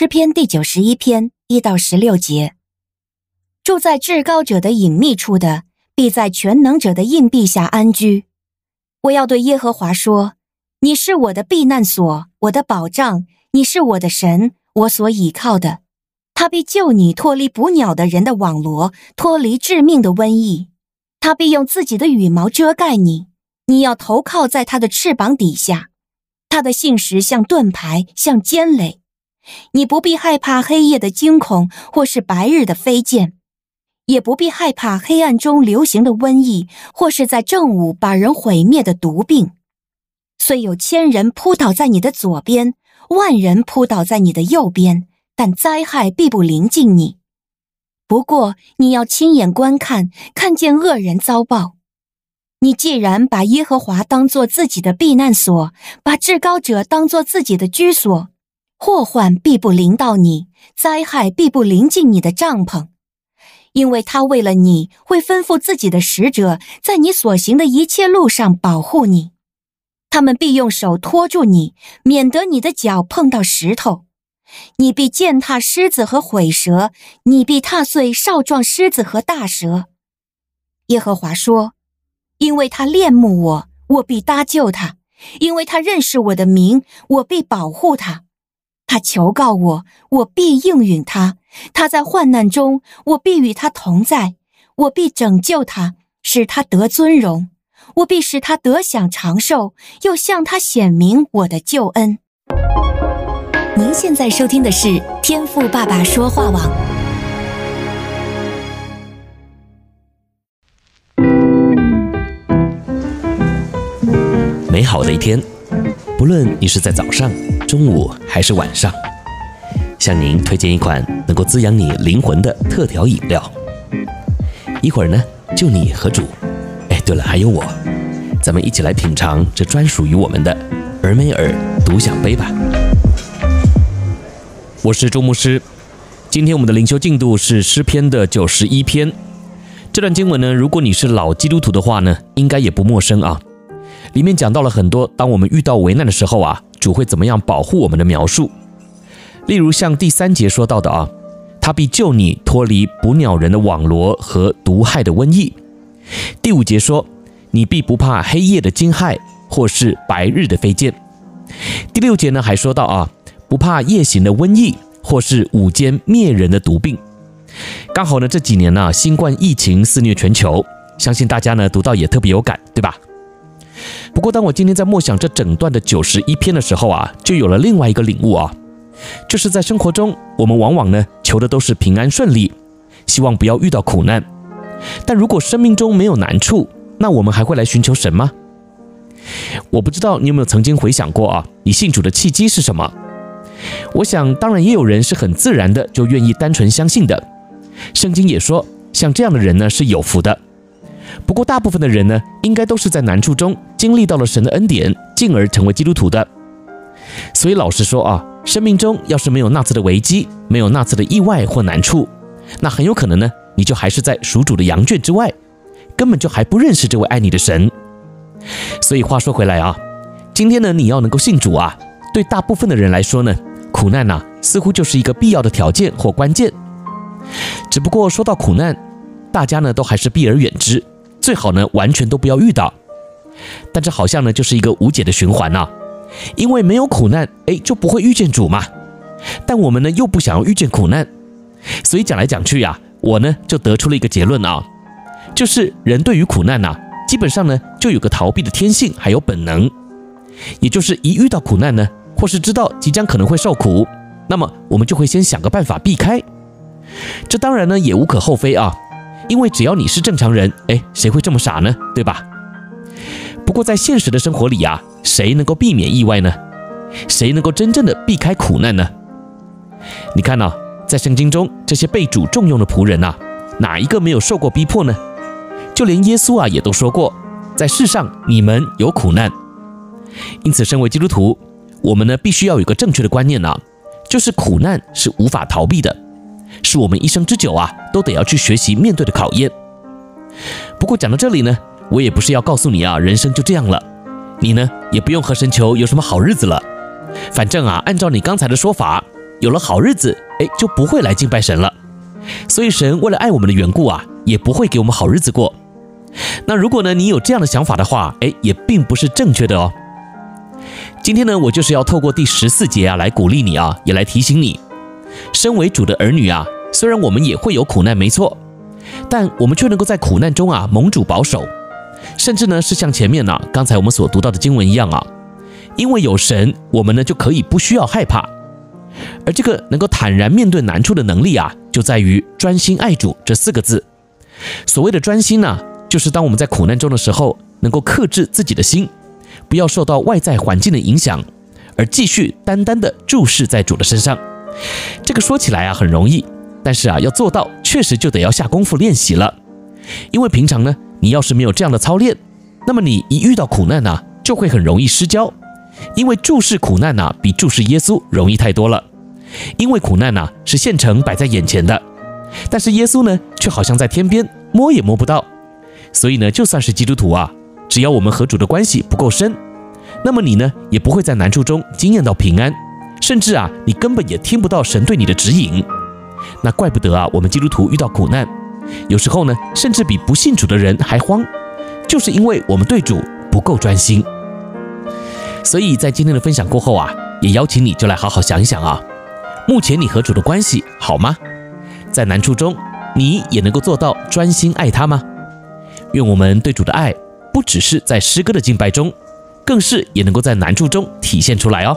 诗篇第九十一篇一到十六节：住在至高者的隐秘处的，必在全能者的荫庇下安居。我要对耶和华说：“你是我的避难所，我的保障；你是我的神，我所倚靠的。他必救你脱离捕鸟的人的网罗，脱离致命的瘟疫。他必用自己的羽毛遮盖你，你要投靠在他的翅膀底下。他的信实像盾牌，像坚垒。你不必害怕黑夜的惊恐，或是白日的飞溅。”也不必害怕黑暗中流行的瘟疫，或是在正午把人毁灭的毒病。虽有千人扑倒在你的左边，万人扑倒在你的右边，但灾害必不临近你。不过你要亲眼观看，看见恶人遭报。你既然把耶和华当作自己的避难所，把至高者当作自己的居所，祸患必不临到你，灾害必不临近你的帐篷。因为他为了你会吩咐自己的使者，在你所行的一切路上保护你，他们必用手托住你，免得你的脚碰到石头。你必践踏狮子和虺蛇，你必踏碎少壮狮子和大蛇。耶和华说：“因为他恋慕我，我必搭救他；因为他认识我的名，我必保护他。他求告我，我必应允他。”他在患难中，我必与他同在；我必拯救他，使他得尊荣；我必使他得享长寿，又向他显明我的救恩。您现在收听的是天赋爸爸说话网。美好的一天，不论你是在早上、中午还是晚上。向您推荐一款能够滋养你灵魂的特调饮料。一会儿呢，就你和主，哎，对了，还有我，咱们一起来品尝这专属于我们的尔梅尔独享杯吧。我是周牧师，今天我们的灵修进度是诗篇的九十一篇。这段经文呢，如果你是老基督徒的话呢，应该也不陌生啊。里面讲到了很多，当我们遇到危难的时候啊，主会怎么样保护我们的描述。例如像第三节说到的啊，他必救你脱离捕鸟人的网罗和毒害的瘟疫。第五节说，你必不怕黑夜的惊骇，或是白日的飞剑。第六节呢还说到啊，不怕夜行的瘟疫，或是午间灭人的毒病。刚好呢这几年呢，新冠疫情肆虐全球，相信大家呢读到也特别有感，对吧？不过当我今天在默想这整段的九十一篇的时候啊，就有了另外一个领悟啊。就是在生活中，我们往往呢求的都是平安顺利，希望不要遇到苦难。但如果生命中没有难处，那我们还会来寻求神吗？我不知道你有没有曾经回想过啊，你信主的契机是什么？我想，当然也有人是很自然的就愿意单纯相信的。圣经也说，像这样的人呢是有福的。不过，大部分的人呢，应该都是在难处中经历到了神的恩典，进而成为基督徒的。所以，老实说啊。生命中要是没有那次的危机，没有那次的意外或难处，那很有可能呢，你就还是在属主的羊圈之外，根本就还不认识这位爱你的神。所以话说回来啊，今天呢，你要能够信主啊，对大部分的人来说呢，苦难呐，似乎就是一个必要的条件或关键。只不过说到苦难，大家呢都还是避而远之，最好呢完全都不要遇到。但这好像呢就是一个无解的循环呐。因为没有苦难，哎，就不会遇见主嘛。但我们呢，又不想要遇见苦难，所以讲来讲去呀，我呢就得出了一个结论啊，就是人对于苦难呐，基本上呢就有个逃避的天性，还有本能，也就是一遇到苦难呢，或是知道即将可能会受苦，那么我们就会先想个办法避开。这当然呢也无可厚非啊，因为只要你是正常人，哎，谁会这么傻呢？对吧？不过在现实的生活里呀。谁能够避免意外呢？谁能够真正的避开苦难呢？你看呐，在圣经中这些被主重用的仆人呐，哪一个没有受过逼迫呢？就连耶稣啊也都说过，在世上你们有苦难。因此，身为基督徒，我们呢必须要有个正确的观念呐，就是苦难是无法逃避的，是我们一生之久啊都得要去学习面对的考验。不过讲到这里呢，我也不是要告诉你啊，人生就这样了。你呢，也不用和神求有什么好日子了。反正啊，按照你刚才的说法，有了好日子，哎，就不会来敬拜神了。所以神为了爱我们的缘故啊，也不会给我们好日子过。那如果呢，你有这样的想法的话，哎，也并不是正确的哦。今天呢，我就是要透过第十四节啊，来鼓励你啊，也来提醒你，身为主的儿女啊，虽然我们也会有苦难，没错，但我们却能够在苦难中啊，蒙主保守，甚至呢，是像前面呢、刚才我们所读到的经文一样啊，因为有神，我们呢就可以不需要害怕。而这个能够坦然面对难处的能力啊，就在于专心爱主这四个字。所谓的专心呢、就是当我们在苦难中的时候，能够克制自己的心，不要受到外在环境的影响，而继续单单的注视在主的身上。这个说起来啊很容易，但是啊要做到，确实就得要下功夫练习了。因为平常呢，你要是没有这样的操练，那么你一遇到苦难呢、就会很容易失焦。因为注视苦难呐、比注视耶稣容易太多了。因为苦难呐、是现成摆在眼前的，但是耶稣呢却好像在天边摸也摸不到。所以呢，就算是基督徒啊，只要我们和主的关系不够深，那么你呢也不会在难处中经验到平安，甚至啊你根本也听不到神对你的指引。那怪不得啊我们基督徒遇到苦难，有时候呢甚至比不信主的人还慌，就是因为我们对主不够专心。所以在今天的分享过后啊，也邀请你就来好好想一想啊，目前你和主的关系好吗？在难处中，你也能够做到专心爱他吗？愿我们对主的爱不只是在诗歌的敬拜中，更是也能够在难处中体现出来哦。